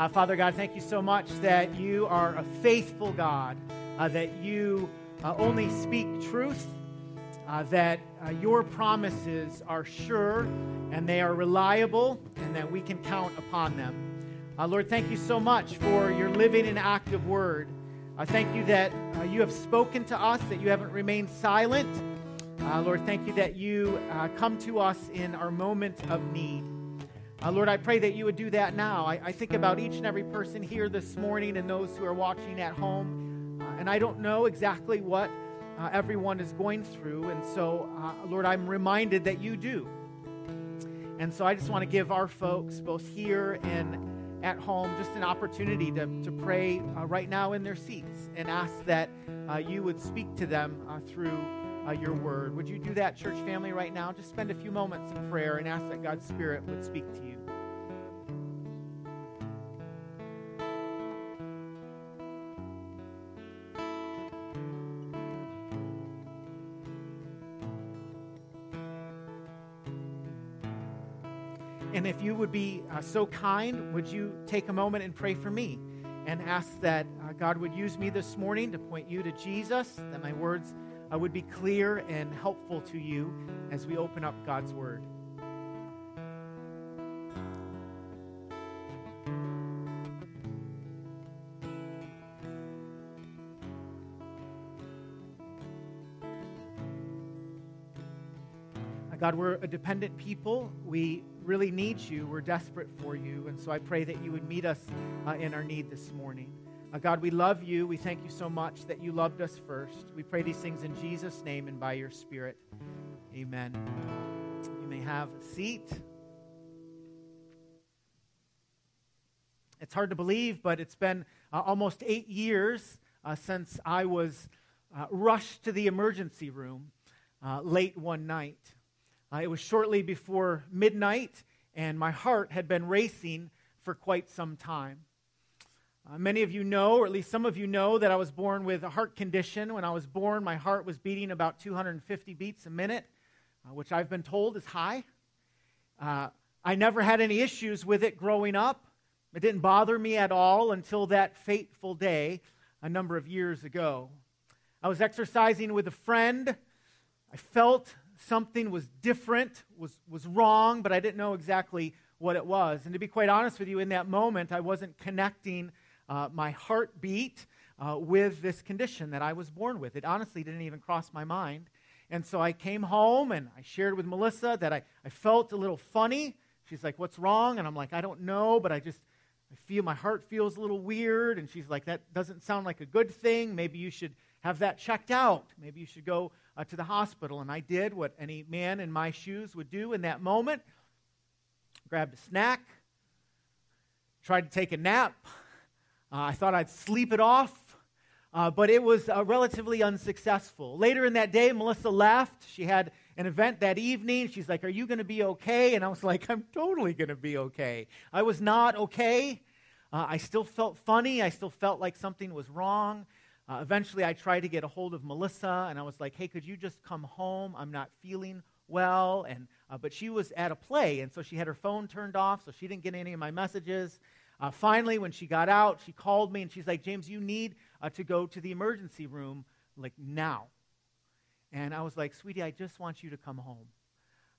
Uh, Father God, thank you so much that you are a faithful God, uh, that you uh, only speak truth, uh, that uh, your promises are sure and they are reliable, and that we can count upon them. Uh, Lord, thank you so much for your living and active word. I thank you that you have spoken to us, that you haven't remained silent. Lord, thank you that you come to us in our moment of need. Uh, Lord, I pray that you would do that now. I, I, think about each and every person here this morning and those who are watching at home. Uh, and I don't know exactly what uh, everyone is going through. And so, uh, Lord, I'm reminded that you do. And so I just want to give our folks, both here and at home, just an opportunity to, to pray uh, right now in their seats and ask that uh, you would speak to them through uh, your word. Would you do that, church family, right now? Just spend a few moments in prayer and ask that God's Spirit would speak to you. And if you would be uh, so kind, would you take a moment and pray for me and ask that uh, God would use me this morning to point you to Jesus, that my words uh, would be clear and helpful to you as we open up God's Word. God, we're a dependent people. We really need you. We're desperate for you. And so I pray that you would meet us uh, in our need this morning. Uh, God, we love you. We thank you so much that you loved us first. We pray these things in Jesus' name and by your Spirit. Amen. You may have a seat. It's hard to believe, but it's been uh, almost eight years uh, since I was uh, rushed to the emergency room uh, late one night. Uh, it was shortly before midnight, and my heart had been racing for quite some time. Uh, many of you know, or at least some of you know, that I was born with a heart condition. When I was born, my heart was beating about 250 beats a minute, uh, which I've been told is high. Uh, I never had any issues with it growing up. It didn't bother me at all until that fateful day a number of years ago. I was exercising with a friend. I felt something was different, was, was wrong, but I didn't know exactly what it was. And to be quite honest with you, in that moment, I wasn't connecting uh, my heartbeat uh, with this condition that I was born with. It honestly didn't even cross my mind. And so I came home and I shared with Melissa that I, I felt a little funny. She's like, What's wrong? And I'm like, I don't know, but I just I feel my heart feels a little weird. And she's like, That doesn't sound like a good thing. Maybe you should have that checked out. Maybe you should go uh, to the hospital. And I did what any man in my shoes would do in that moment grabbed a snack, tried to take a nap. Uh, I thought I'd sleep it off, uh, but it was uh, relatively unsuccessful. Later in that day, Melissa left. She had an event that evening. She's like, Are you going to be okay? And I was like, I'm totally going to be okay. I was not okay. Uh, I still felt funny. I still felt like something was wrong. Uh, eventually, I tried to get a hold of Melissa, and I was like, Hey, could you just come home? I'm not feeling well. And, uh, but she was at a play, and so she had her phone turned off, so she didn't get any of my messages. Uh, finally, when she got out, she called me and she's like, James, you need uh, to go to the emergency room, like now. And I was like, sweetie, I just want you to come home.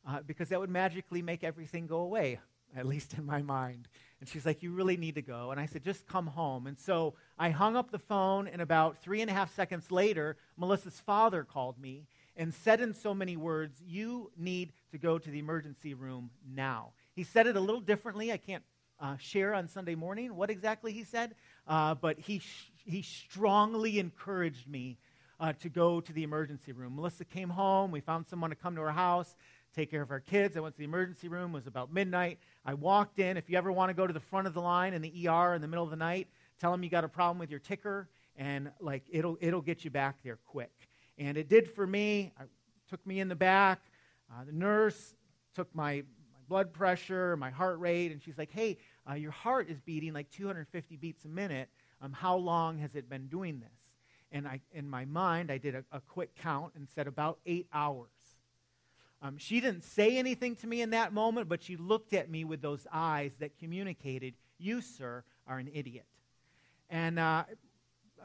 Uh, because that would magically make everything go away, at least in my mind. And she's like, You really need to go. And I said, Just come home. And so I hung up the phone, and about three and a half seconds later, Melissa's father called me and said in so many words, You need to go to the emergency room now. He said it a little differently. I can't uh, share on Sunday morning what exactly he said, uh, but he, sh- he strongly encouraged me uh, to go to the emergency room. Melissa came home. We found someone to come to our house, take care of our kids. I went to the emergency room. It was about midnight. I walked in. If you ever want to go to the front of the line in the ER in the middle of the night, tell them you got a problem with your ticker, and like it'll it'll get you back there quick. And it did for me. I, took me in the back. Uh, the nurse took my blood pressure, my heart rate, and she's like, hey, uh, your heart is beating like 250 beats a minute. Um, how long has it been doing this? And I, in my mind, I did a, a quick count and said about eight hours. Um, she didn't say anything to me in that moment, but she looked at me with those eyes that communicated, You, sir, are an idiot. And uh,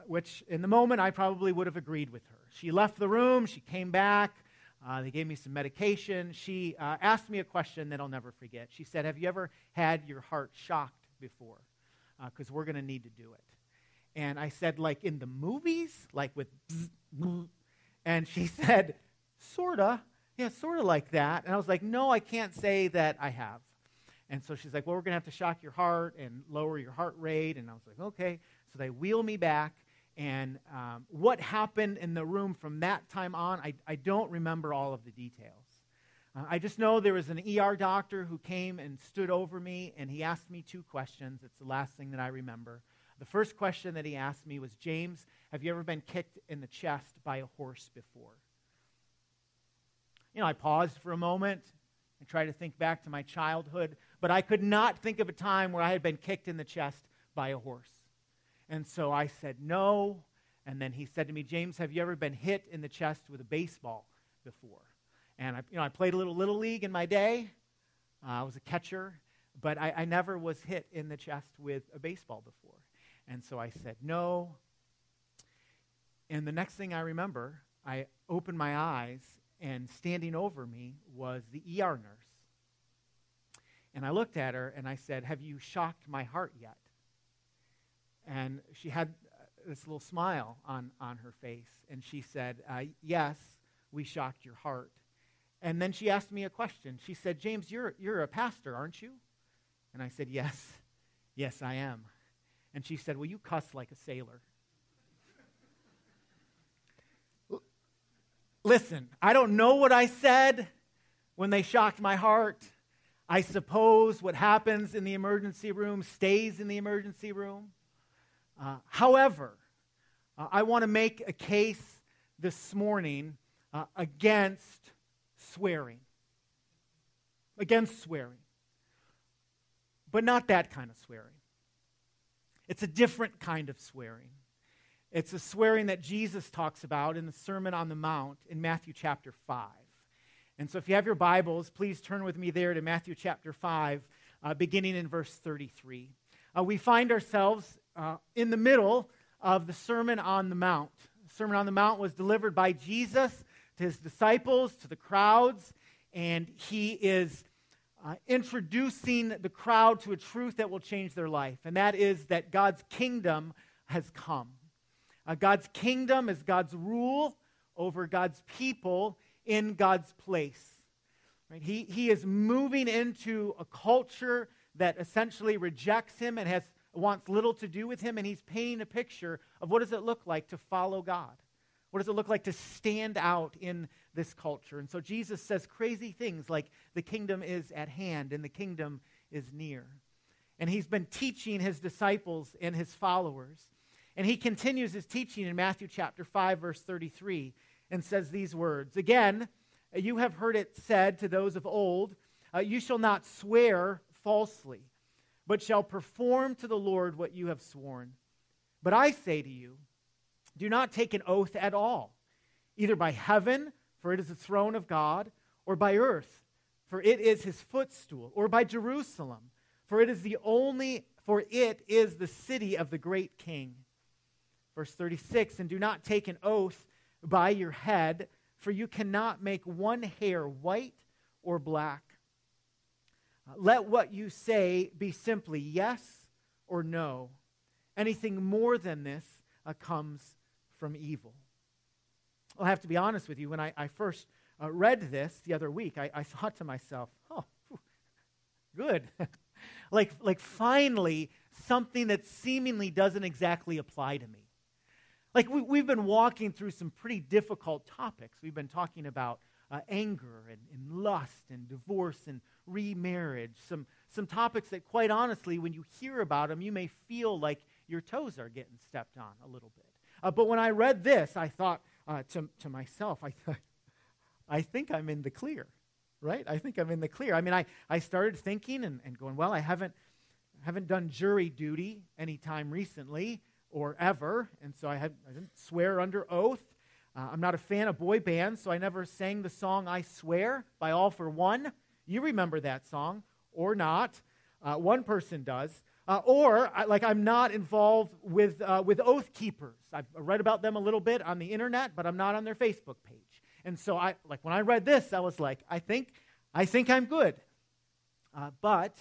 which in the moment I probably would have agreed with her. She left the room, she came back. Uh, they gave me some medication. She uh, asked me a question that I'll never forget. She said, Have you ever had your heart shocked before? Because uh, we're going to need to do it. And I said, Like in the movies? Like with. Bzz, bzz. And she said, Sorta. Yeah, sort of like that. And I was like, No, I can't say that I have. And so she's like, Well, we're going to have to shock your heart and lower your heart rate. And I was like, Okay. So they wheel me back. And um, what happened in the room from that time on, I, I don't remember all of the details. Uh, I just know there was an ER doctor who came and stood over me, and he asked me two questions. It's the last thing that I remember. The first question that he asked me was James, have you ever been kicked in the chest by a horse before? You know, I paused for a moment and tried to think back to my childhood, but I could not think of a time where I had been kicked in the chest by a horse. And so I said, no. And then he said to me, James, have you ever been hit in the chest with a baseball before? And I, you know, I played a little little league in my day. Uh, I was a catcher, but I, I never was hit in the chest with a baseball before. And so I said, no. And the next thing I remember, I opened my eyes, and standing over me was the ER nurse. And I looked at her and I said, Have you shocked my heart yet? And she had uh, this little smile on, on her face. And she said, uh, Yes, we shocked your heart. And then she asked me a question. She said, James, you're, you're a pastor, aren't you? And I said, Yes, yes, I am. And she said, Well, you cuss like a sailor. Listen, I don't know what I said when they shocked my heart. I suppose what happens in the emergency room stays in the emergency room. Uh, however, uh, I want to make a case this morning uh, against swearing. Against swearing. But not that kind of swearing. It's a different kind of swearing. It's a swearing that Jesus talks about in the Sermon on the Mount in Matthew chapter 5. And so if you have your Bibles, please turn with me there to Matthew chapter 5, uh, beginning in verse 33. Uh, we find ourselves uh, in the middle of the Sermon on the Mount. The Sermon on the Mount was delivered by Jesus to his disciples, to the crowds, and he is uh, introducing the crowd to a truth that will change their life, and that is that God's kingdom has come. Uh, God's kingdom is God's rule over God's people in God's place. Right? He, he is moving into a culture that essentially rejects him and has wants little to do with him, and he's painting a picture of what does it look like to follow God? What does it look like to stand out in this culture? And so Jesus says crazy things like the kingdom is at hand and the kingdom is near. And he's been teaching his disciples and his followers. And he continues his teaching in Matthew chapter 5, verse 33, and says these words Again, you have heard it said to those of old, uh, You shall not swear falsely but shall perform to the Lord what you have sworn. But I say to you, do not take an oath at all, either by heaven, for it is the throne of God, or by earth, for it is his footstool, or by Jerusalem, for it is the only for it is the city of the great king. Verse 36 And do not take an oath by your head, for you cannot make one hair white or black. Let what you say be simply yes or no. Anything more than this uh, comes from evil. I'll have to be honest with you. When I, I first uh, read this the other week, I, I thought to myself, oh, good. like, like, finally, something that seemingly doesn't exactly apply to me. Like, we, we've been walking through some pretty difficult topics. We've been talking about uh, anger and, and lust and divorce and remarriage, some, some topics that, quite honestly, when you hear about them, you may feel like your toes are getting stepped on a little bit. Uh, but when I read this, I thought uh, to, to myself, I thought, I think I'm in the clear, right? I think I'm in the clear. I mean, I, I started thinking and, and going, well, I haven't, haven't done jury duty anytime recently or ever, and so I, had, I didn't swear under oath. Uh, I'm not a fan of boy bands, so I never sang the song I Swear by All-4-One. You remember that song or not. Uh, one person does. Uh, or, I, like, I'm not involved with, uh, with Oath Keepers. I've read about them a little bit on the internet, but I'm not on their Facebook page. And so, I, like, when I read this, I was like, I think, I think I'm good. Uh, but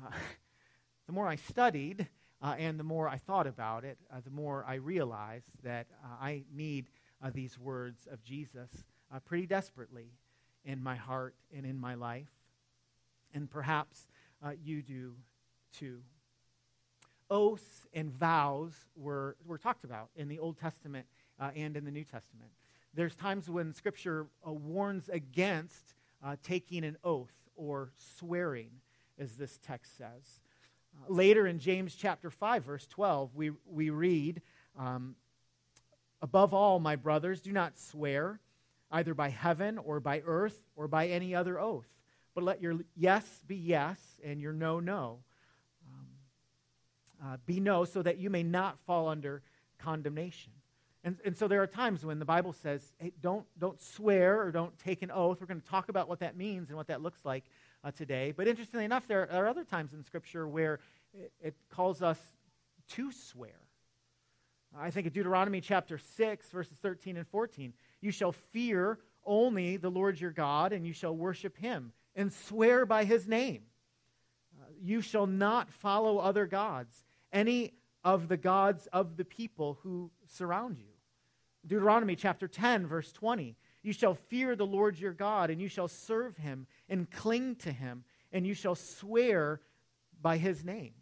uh, the more I studied and the more I thought about it, the more I realized that I need these words of Jesus pretty desperately in my heart and in my life. And perhaps you do too oaths and vows were, were talked about in the Old Testament uh, and in the New Testament. There's times when Scripture uh, warns against uh, taking an oath or swearing, as this text says. Uh, later in James chapter 5, verse 12, we, we read, um, Above all, my brothers, do not swear, either by heaven or by earth or by any other oath, but let your yes be yes and your no, no uh, be no, so that you may not fall under condemnation. And, and so there are times when the Bible says, hey, don't, don't swear or don't take an oath. We're going to talk about what that means and what that looks like uh, today. But interestingly enough, there are other times in Scripture where it, it calls us to swear. I think of Deuteronomy chapter 6, verses 13 and 14. You shall fear only the Lord your God, and you shall worship him, and swear by his name. Uh, you shall not follow other gods any of the gods of the people who surround you. Deuteronomy chapter 10, verse 20. You shall fear the Lord your God, and you shall serve him and cling to him, and you shall swear by his name.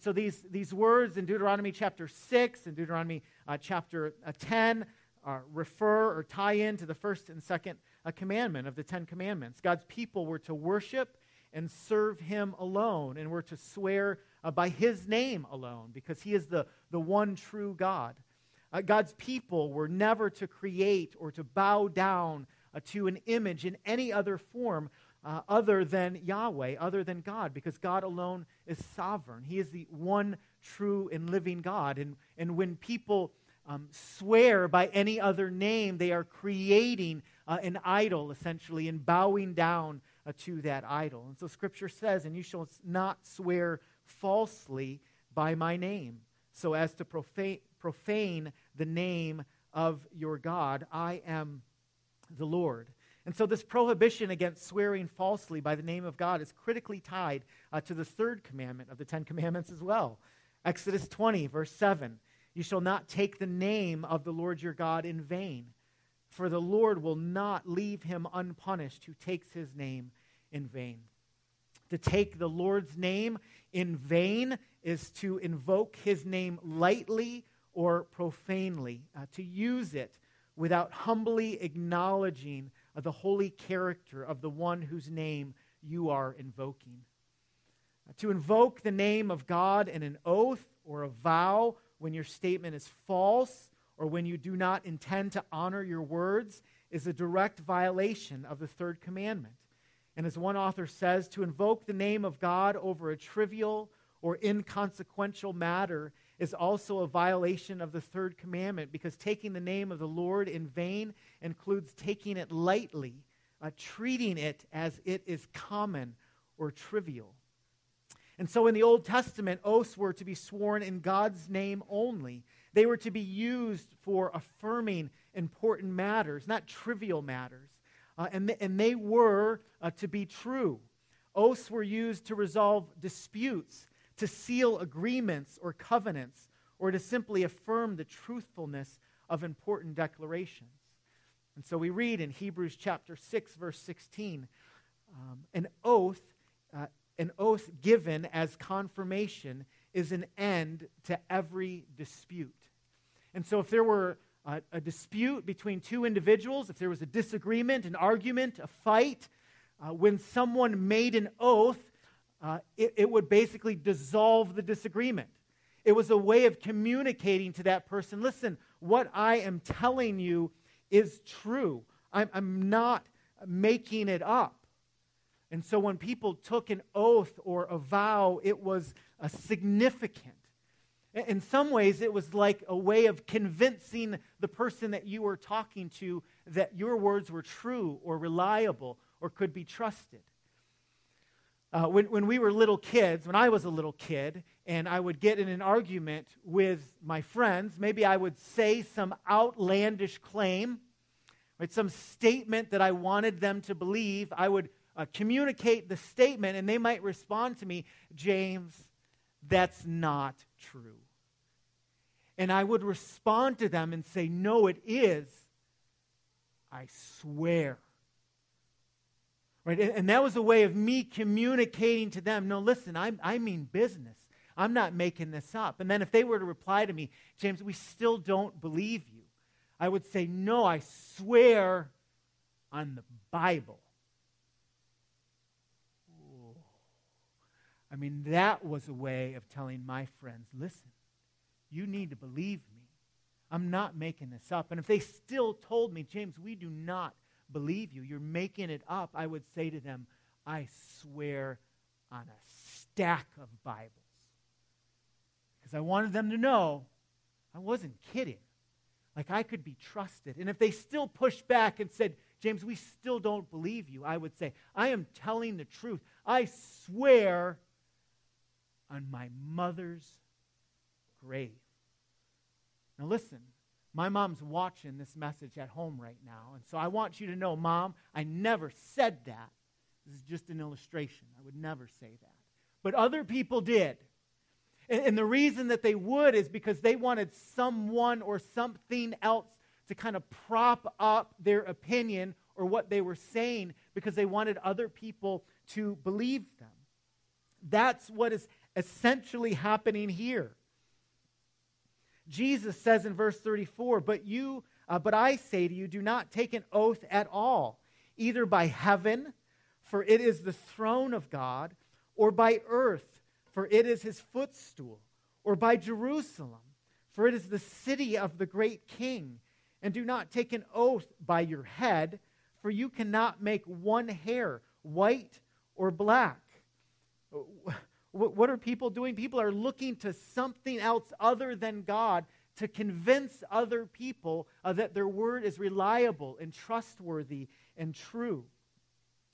So these, these words in Deuteronomy chapter 6 and Deuteronomy uh, chapter uh, 10 uh, refer or tie into the first and second uh, commandment of the Ten Commandments. God's people were to worship and serve him alone, and were to swear uh, by his name alone, because he is the, the one true God. Uh, God's people were never to create or to bow down to an image in any other form uh, other than Yahweh, other than God, because God alone is sovereign. He is the one true and living God. And, and when people um, swear by any other name, they are creating uh, an idol, essentially, and bowing down uh, to that idol. And so Scripture says, And you shall not swear falsely by my name, so as to profane, profane the name of your God. I am the Lord. And so, this prohibition against swearing falsely by the name of God is critically tied uh, to the third commandment of the Ten Commandments as well. Exodus 20, verse 7 You shall not take the name of the Lord your God in vain, for the Lord will not leave him unpunished who takes his name in vain. To take the Lord's name in vain is to invoke his name lightly or profanely, uh, to use it without humbly acknowledging the holy character of the one whose name you are invoking. Uh, to invoke the name of God in an oath or a vow when your statement is false or when you do not intend to honor your words is a direct violation of the third commandment. And as one author says, to invoke the name of God over a trivial or inconsequential matter is also a violation of the third commandment because taking the name of the Lord in vain includes taking it lightly, uh, treating it as it is common or trivial. And so in the Old Testament, oaths were to be sworn in God's name only. They were to be used for affirming important matters, not trivial matters uh, and, th- and they were uh, to be true. Oaths were used to resolve disputes, to seal agreements or covenants, or to simply affirm the truthfulness of important declarations. And so we read in Hebrews chapter 6, verse 16, um, an oath, uh, an oath given as confirmation is an end to every dispute. And so if there were a, a dispute between two individuals, if there was a disagreement, an argument, a fight, uh, when someone made an oath, uh, it, it would basically dissolve the disagreement. It was a way of communicating to that person listen, what I am telling you is true. I'm, I'm not making it up. And so when people took an oath or a vow, it was a significant. In some ways, it was like a way of convincing the person that you were talking to that your words were true or reliable or could be trusted. Uh, when, when we were little kids, when I was a little kid, and I would get in an argument with my friends, maybe I would say some outlandish claim, right, some statement that I wanted them to believe. I would uh, communicate the statement, and they might respond to me, James, that's not true. And I would respond to them and say, No, it is. I swear. Right? And, that was a way of me communicating to them, No, listen, I, I mean business. I'm not making this up. And then if they were to reply to me, James, we still don't believe you, I would say, No, I swear on the Bible. I mean, that was a way of telling my friends, listen, you need to believe me. I'm not making this up. And if they still told me, James, we do not believe you, you're making it up, I would say to them, I swear on a stack of Bibles. Because I wanted them to know I wasn't kidding. Like I could be trusted. And if they still pushed back and said, James, we still don't believe you, I would say, I am telling the truth. I swear on my mother's grave. Now, listen, my mom's watching this message at home right now. And so I want you to know, Mom, I never said that. This is just an illustration. I would never say that. But other people did. And, and the reason that they would is because they wanted someone or something else to kind of prop up their opinion or what they were saying because they wanted other people to believe them. That's what is essentially happening here. Jesus says in verse 34, "But you uh, but I say to you, do not take an oath at all, either by heaven, for it is the throne of God, or by earth, for it is his footstool, or by Jerusalem, for it is the city of the great king. And do not take an oath by your head, for you cannot make one hair white or black. What are people doing? People are looking to something else other than God to convince other people uh, that their word is reliable and trustworthy and true.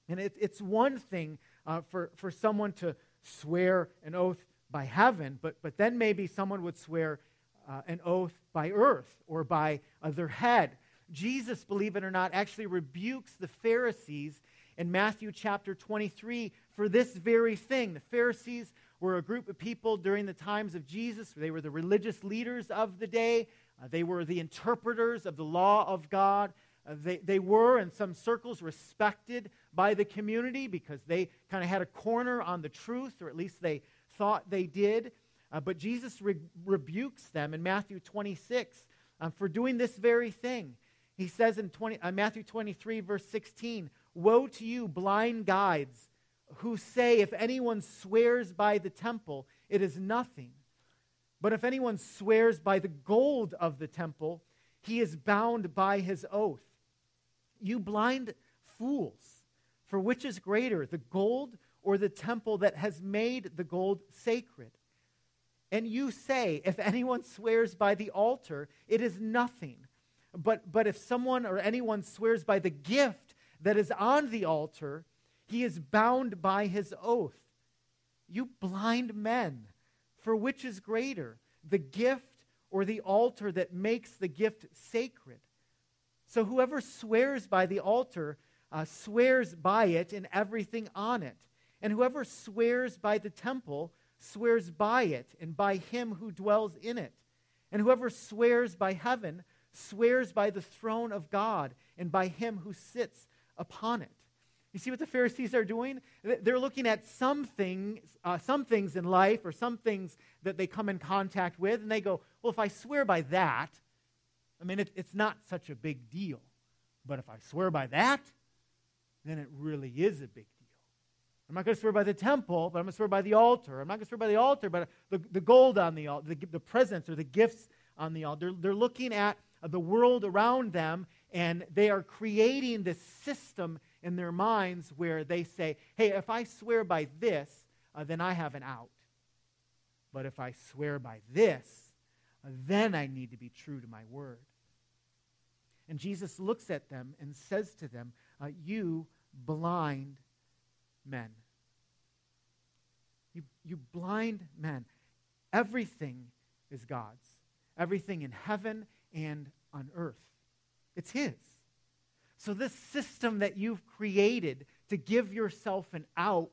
And it, it's one thing uh, for, for someone to swear an oath by heaven, but, but then maybe someone would swear uh, an oath by earth or by their head. Jesus, believe it or not, actually rebukes the Pharisees in Matthew chapter 23 for this very thing. The Pharisees were a group of people during the times of Jesus. They were the religious leaders of the day, uh, they were the interpreters of the law of God. Uh, they, they were, in some circles, respected by the community because they kind of had a corner on the truth, or at least they thought they did. Uh, but Jesus re- rebukes them in Matthew 26 um, for doing this very thing. He says in 20, uh, Matthew 23, verse 16, Woe to you, blind guides, who say, If anyone swears by the temple, it is nothing. But if anyone swears by the gold of the temple, he is bound by his oath. You blind fools, for which is greater, the gold or the temple that has made the gold sacred? And you say, If anyone swears by the altar, it is nothing. But, but if someone or anyone swears by the gift that is on the altar, he is bound by his oath. You blind men, for which is greater, the gift or the altar that makes the gift sacred? So whoever swears by the altar uh, swears by it and everything on it. And whoever swears by the temple swears by it and by him who dwells in it. And whoever swears by heaven swears by the throne of God and by him who sits upon it. You see what the Pharisees are doing? They're looking at some things, uh, some things in life or some things that they come in contact with, and they go, Well, if I swear by that, I mean, it, it's not such a big deal. But if I swear by that, then it really is a big deal. I'm not going to swear by the temple, but I'm going to swear by the altar. I'm not going to swear by the altar, but the, the gold on the altar, the, the presents or the gifts on the altar. They're, they're looking at the world around them and they are creating this system in their minds where they say, hey, if I swear by this, uh, then I have an out. But if I swear by this, uh, then I need to be true to my word. And Jesus looks at them and says to them, uh, You blind men. You, you blind men. Everything is God's. Everything in heaven and on earth. It's His. So, this system that you've created to give yourself an out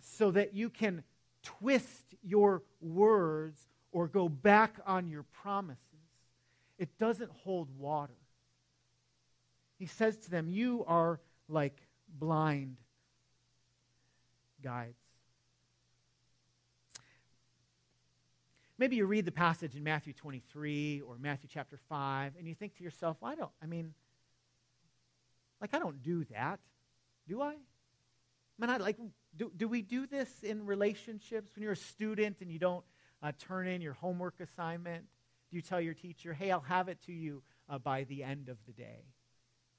so that you can twist your words or go back on your promises, it doesn't hold water. He says to them, You are like blind guides. Maybe you read the passage in Matthew 23 or Matthew chapter 5, and you think to yourself, I don't, I mean, like, I don't do that. Do I? Mean, I like, do, do we do this in relationships when you're a student and you don't uh, turn in your homework assignment? Do you tell your teacher, hey, I'll have it to you uh, by the end of the day?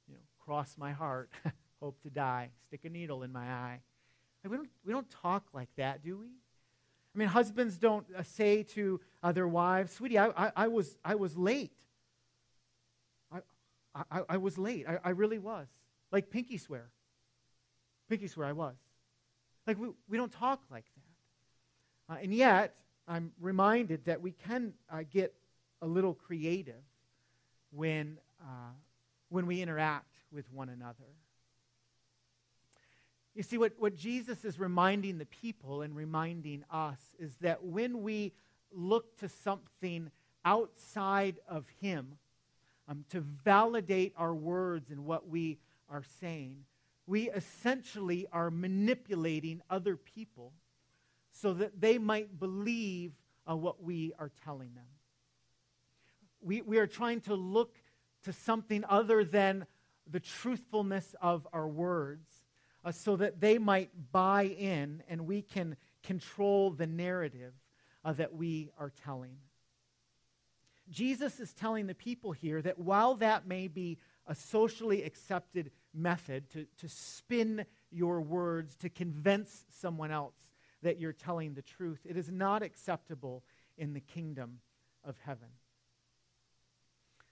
You know, cross my heart, hope to die, stick a needle in my eye. Like, we, don't, we don't talk like that, do we? I mean, husbands don't uh, say to uh, their wives, sweetie, I, I, I, was, I was late. I, I, was late. I, I really was. Like pinky swear. Pinky swear I was. Like, we, we don't talk like that. Uh, and yet, I'm reminded that we can uh, get a little creative when, uh, when we interact with one another. You see, what, what Jesus is reminding the people and reminding us is that when we look to something outside of Him um, to validate our words and what we are saying, we essentially are manipulating other people so that they might believe uh, what we are telling them. We, we are trying to look to something other than the truthfulness of our words uh, so that they might buy in and we can control the narrative uh, that we are telling. Jesus is telling the people here that while that may be a socially accepted method to, to spin your words to convince someone else that you're telling the truth, it is not acceptable in the kingdom of heaven.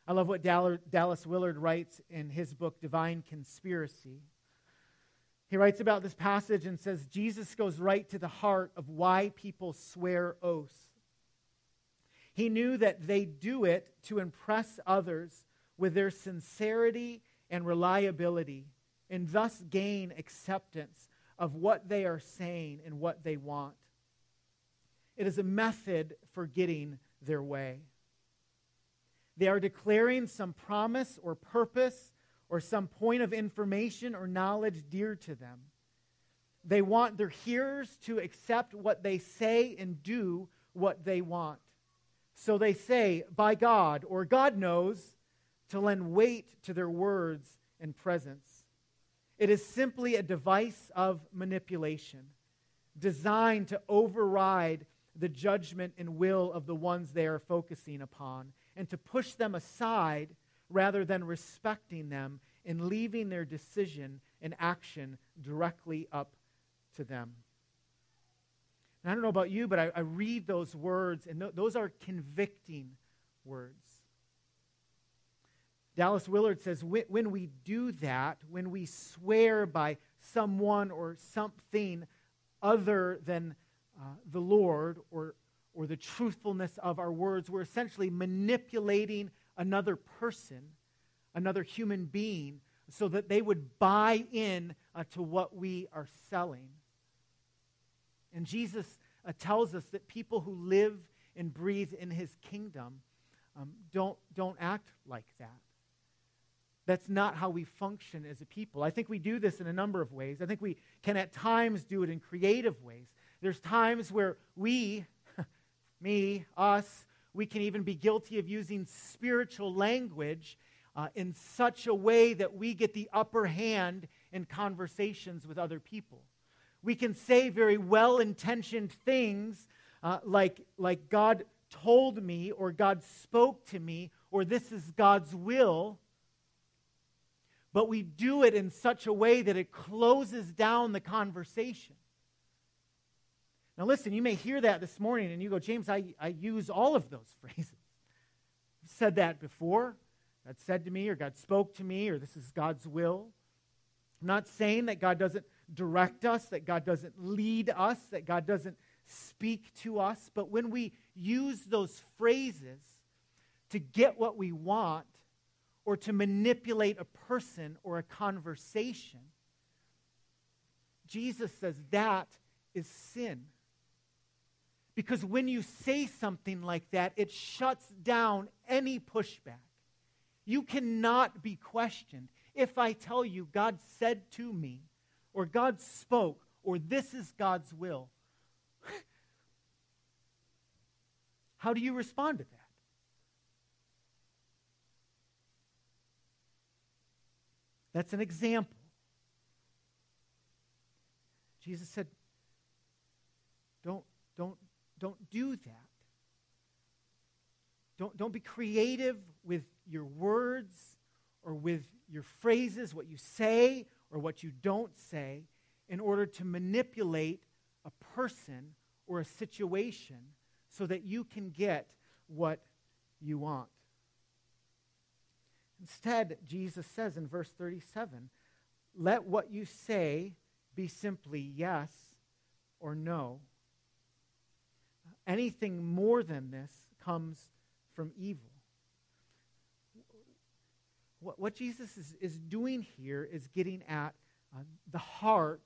I love what Dallas Willard writes in his book, Divine Conspiracy. He writes about this passage and says Jesus goes right to the heart of why people swear oaths. He knew that they do it to impress others with their sincerity and reliability and thus gain acceptance of what they are saying and what they want. It is a method for getting their way. They are declaring some promise or purpose or some point of information or knowledge dear to them. They want their hearers to accept what they say and do what they want. So they say, by God, or God knows, to lend weight to their words and presence. It is simply a device of manipulation designed to override the judgment and will of the ones they are focusing upon and to push them aside rather than respecting them and leaving their decision and action directly up to them. And I don't know about you, but I, I read those words, and th- those are convicting words. Dallas Willard says when we do that, when we swear by someone or something other than uh, the Lord or, or the truthfulness of our words, we're essentially manipulating another person, another human being, so that they would buy in uh, to what we are selling. And Jesus uh, tells us that people who live and breathe in his kingdom um, don't, don't act like that. That's not how we function as a people. I think we do this in a number of ways. I think we can at times do it in creative ways. There's times where we, me, us, we can even be guilty of using spiritual language uh, in such a way that we get the upper hand in conversations with other people. We can say very well intentioned things uh, like, like God told me, or God spoke to me, or this is God's will, but we do it in such a way that it closes down the conversation. Now, listen, you may hear that this morning and you go, James, I, I use all of those phrases. I've said that before. God said to me, or God spoke to me, or this is God's will. I'm not saying that God doesn't direct us, that God doesn't lead us, that God doesn't speak to us. But when we use those phrases to get what we want or to manipulate a person or a conversation, Jesus says that is sin. Because when you say something like that, it shuts down any pushback. You cannot be questioned. If I tell you God said to me, or God spoke, or this is God's will, how do you respond to that? That's an example. Jesus said, don't, don't, don't do that. Don't, don't be creative with your words or with your phrases, what you say or what you don't say, in order to manipulate a person or a situation so that you can get what you want. Instead, Jesus says in verse 37 let what you say be simply yes or no. Anything more than this comes from evil. What, what Jesus is, is doing here is getting at uh, the heart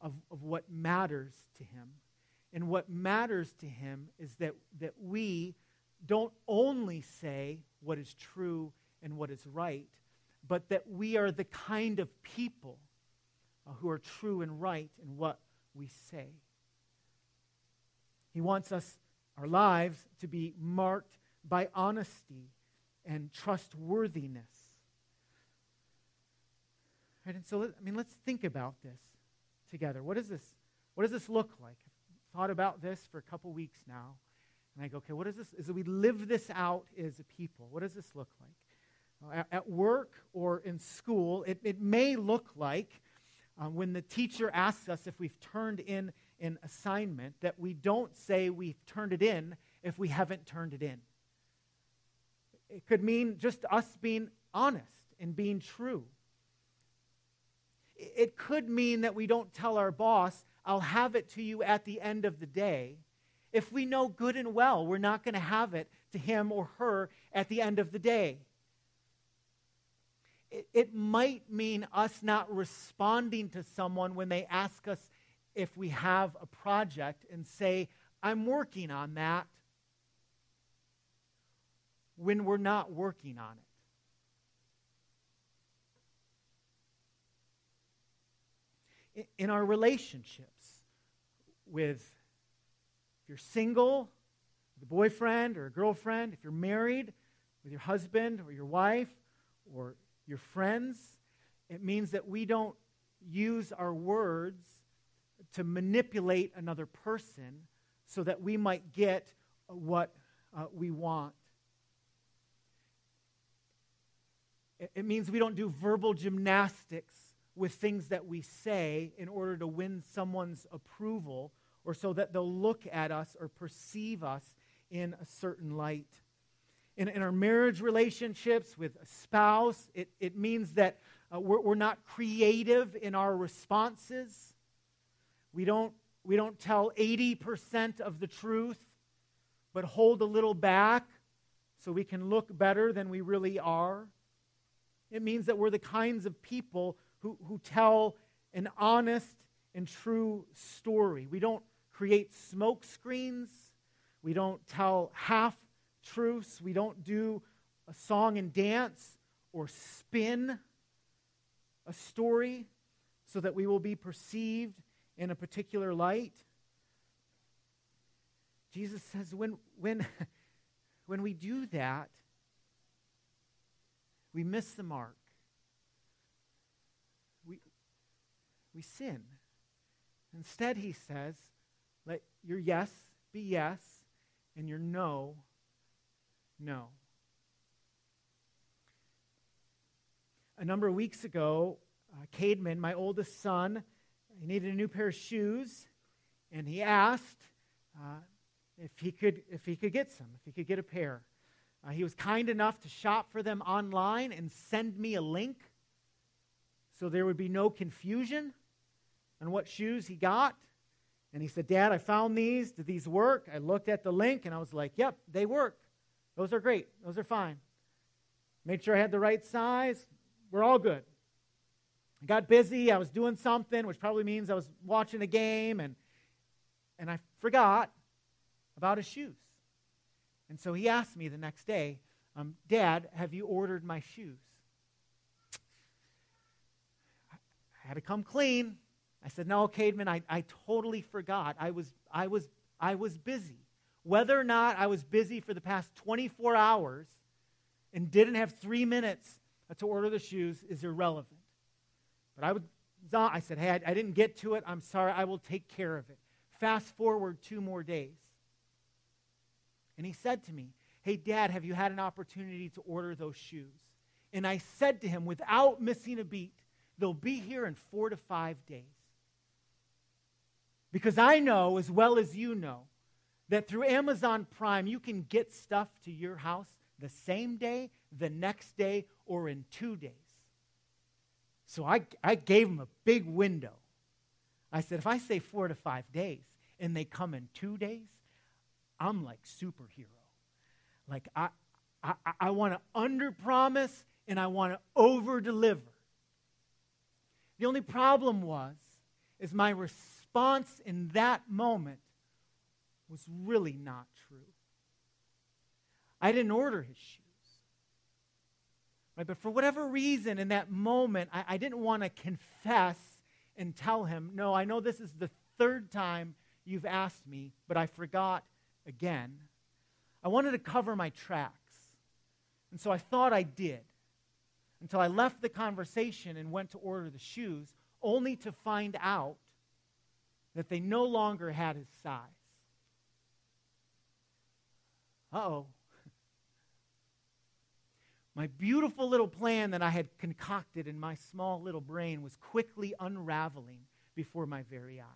of, of what matters to him. And what matters to him is that, that we don't only say what is true and what is right, but that we are the kind of people uh, who are true and right in what we say. He wants us, our lives, to be marked by honesty and trustworthiness. Right, and so, I mean, let's think about this together. What does this, what does this look like? I've thought about this for a couple weeks now. And I go, okay, what is this? As we live this out as a people, what does this look like? At, at, work or in school, it, it may look like um, when the teacher asks us if we've turned in an assignment, that we don't say we've turned it in if we haven't turned it in. It could mean just us being honest and being true. It could mean that we don't tell our boss, I'll have it to you at the end of the day. If we know good and well we're not going to have it to him or her at the end of the day. It, it might mean us not responding to someone when they ask us if we have a project and say, I'm working on that, when we're not working on it. In our relationships with if you're single, with a boyfriend or a girlfriend, if you're married, with your husband or your wife or your friends, it means that we don't use our words to manipulate another person so that we might get what uh, we want. It, it means we don't do verbal gymnastics with things that we say in order to win someone's approval or so that they'll look at us or perceive us in a certain light. In, in our marriage relationships with a spouse, it, it means that uh, we're, we're not creative in our responses. We don't, we don't tell 80% of the truth, but hold a little back so we can look better than we really are. It means that we're the kinds of people who, who tell an honest and true story. We don't create smoke screens. We don't tell half truths. We don't do a song and dance or spin a story so that we will be perceived in a particular light. Jesus says when, when, when we do that, we miss the mark. We sin. Instead, he says, let your yes be yes and your no, no. A number of weeks ago, uh, Cademan, my oldest son, he needed a new pair of shoes, and he asked uh, if he could if he could get some, if he could get a pair. Uh, he was kind enough to shop for them online and send me a link, so there would be no confusion. On what shoes he got. And he said, Dad, I found these. Did these work? I looked at the link and I was like, Yep, they work. Those are great. Those are fine. Made sure I had the right size. We're all good. I got busy. I was doing something, which probably means I was watching a game, and, and I forgot about his shoes. And so he asked me the next day, um, Dad, have you ordered my shoes? I had to come clean. I said, No, Cademan, I, I totally forgot. I was, I, was, I was busy. Whether or not I was busy for the past 24 hours and didn't have three minutes to order the shoes is irrelevant. But I, would, I said, Hey, I, I didn't get to it. I'm sorry. I will take care of it. Fast forward two more days. And he said to me, Hey, Dad, have you had an opportunity to order those shoes? And I said to him, without missing a beat, they'll be here in four to five days. Because I know, as well as you know, that through Amazon Prime, you can get stuff to your house the same day, the next day, or in two days. So I, I gave them a big window. I said, if I say four to five days and they come in two days, I'm like superhero. Like I, I, I want to under promise and I want to over deliver. The only problem was, is my response in that moment was really not true. I didn't order his shoes. Right? But for whatever reason, in that moment, I, I didn't want to confess and tell him, no, I know this is the third time you've asked me, but I forgot again. I wanted to cover my tracks. And so I thought I did until I left the conversation and went to order the shoes, only to find out that they no longer had his size. Oh. My beautiful little plan that I had concocted in my small little brain was quickly unraveling before my very eyes.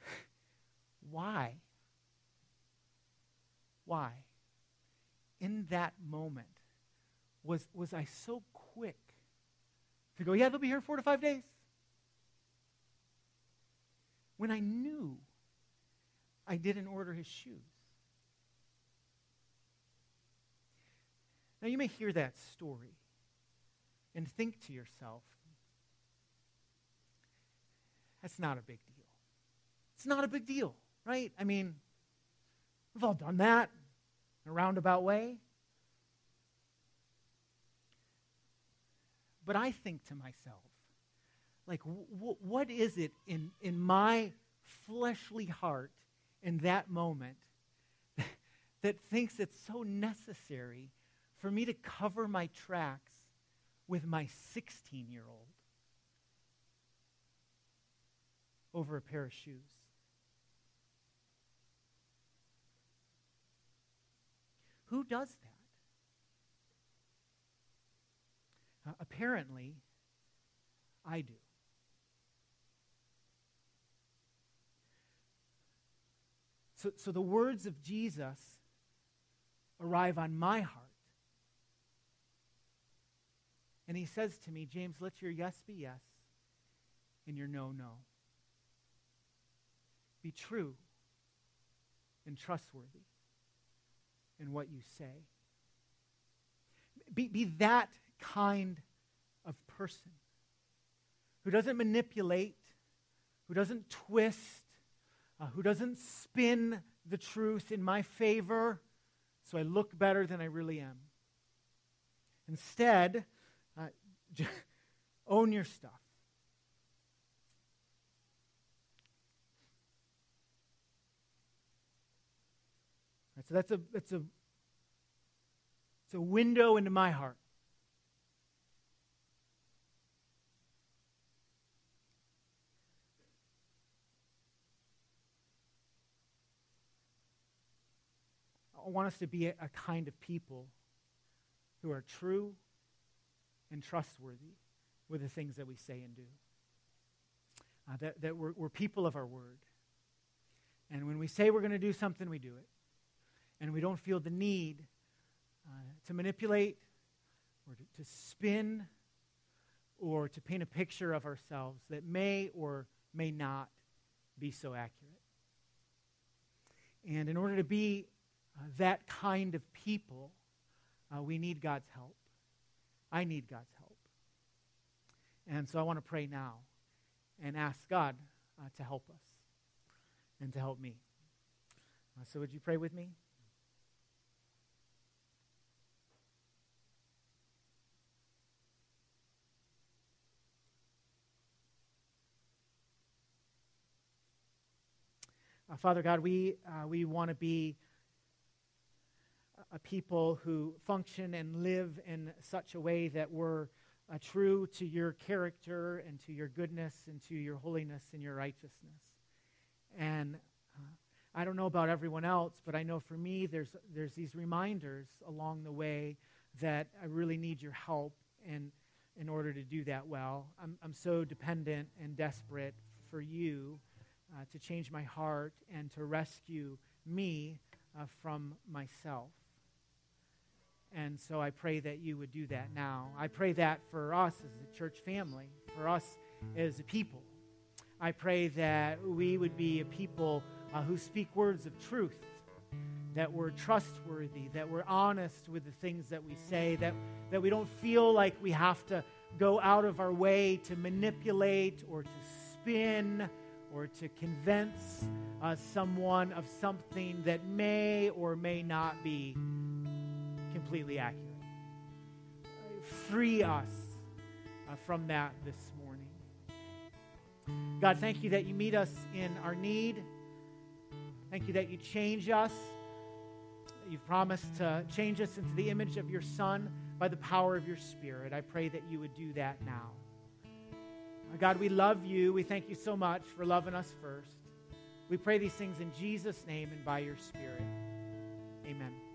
Why? Why? In that moment, was, was I so quick to go, yeah, they'll be here four to five days? When I knew I didn't order his shoes. Now, you may hear that story and think to yourself, that's not a big deal. It's not a big deal, right? I mean, we've all done that in a roundabout way. But I think to myself, like, w- what is it in, in my fleshly heart in that moment that thinks it's so necessary for me to cover my tracks with my 16 year old over a pair of shoes. Who does that? Uh, apparently, I do. So, so the words of Jesus arrive on my heart. And he says to me, James, let your yes be yes and your no, no. Be true and trustworthy in what you say. Be, be that kind of person who doesn't manipulate, who doesn't twist, uh, who doesn't spin the truth in my favor so I look better than I really am. Instead, Own your stuff. Right, so that's a that's a it's a window into my heart. Want us to be a, a kind of people who are true and trustworthy with the things that we say and do. Uh, that that we're, we're people of our word. And when we say we're going to do something, we do it. And we don't feel the need uh, to manipulate or to, to spin or to paint a picture of ourselves that may or may not be so accurate. And in order to be uh, that kind of people, uh, we need God's help. I need God's help. And so I want to pray now and ask God uh, to help us and to help me. Uh, so, would you pray with me? Uh, Father God, we, uh, we want to be a people who function and live in such a way that we're uh, true to your character and to your goodness and to your holiness and your righteousness. And uh, I don't know about everyone else, but I know for me, there's, there's these reminders along the way that I really need your help in, in order to do that well. I'm, I'm so dependent and desperate for you uh, to change my heart and to rescue me uh, from myself. And so I pray that you would do that now. I pray that for us as a church family, for us as a people. I pray that we would be a people uh, who speak words of truth, that we're trustworthy, that we're honest with the things that we say, that, that we don't feel like we have to go out of our way to manipulate or to spin or to convince uh, someone of something that may or may not be completely accurate. Free us uh, from that this morning. God, thank you that you meet us in our need. Thank you that you change us. You've promised to change us into the image of your Son by the power of your Spirit. I pray that you would do that now. God, we love you. We thank you so much for loving us first. We pray these things in Jesus' name and by your Spirit. Amen.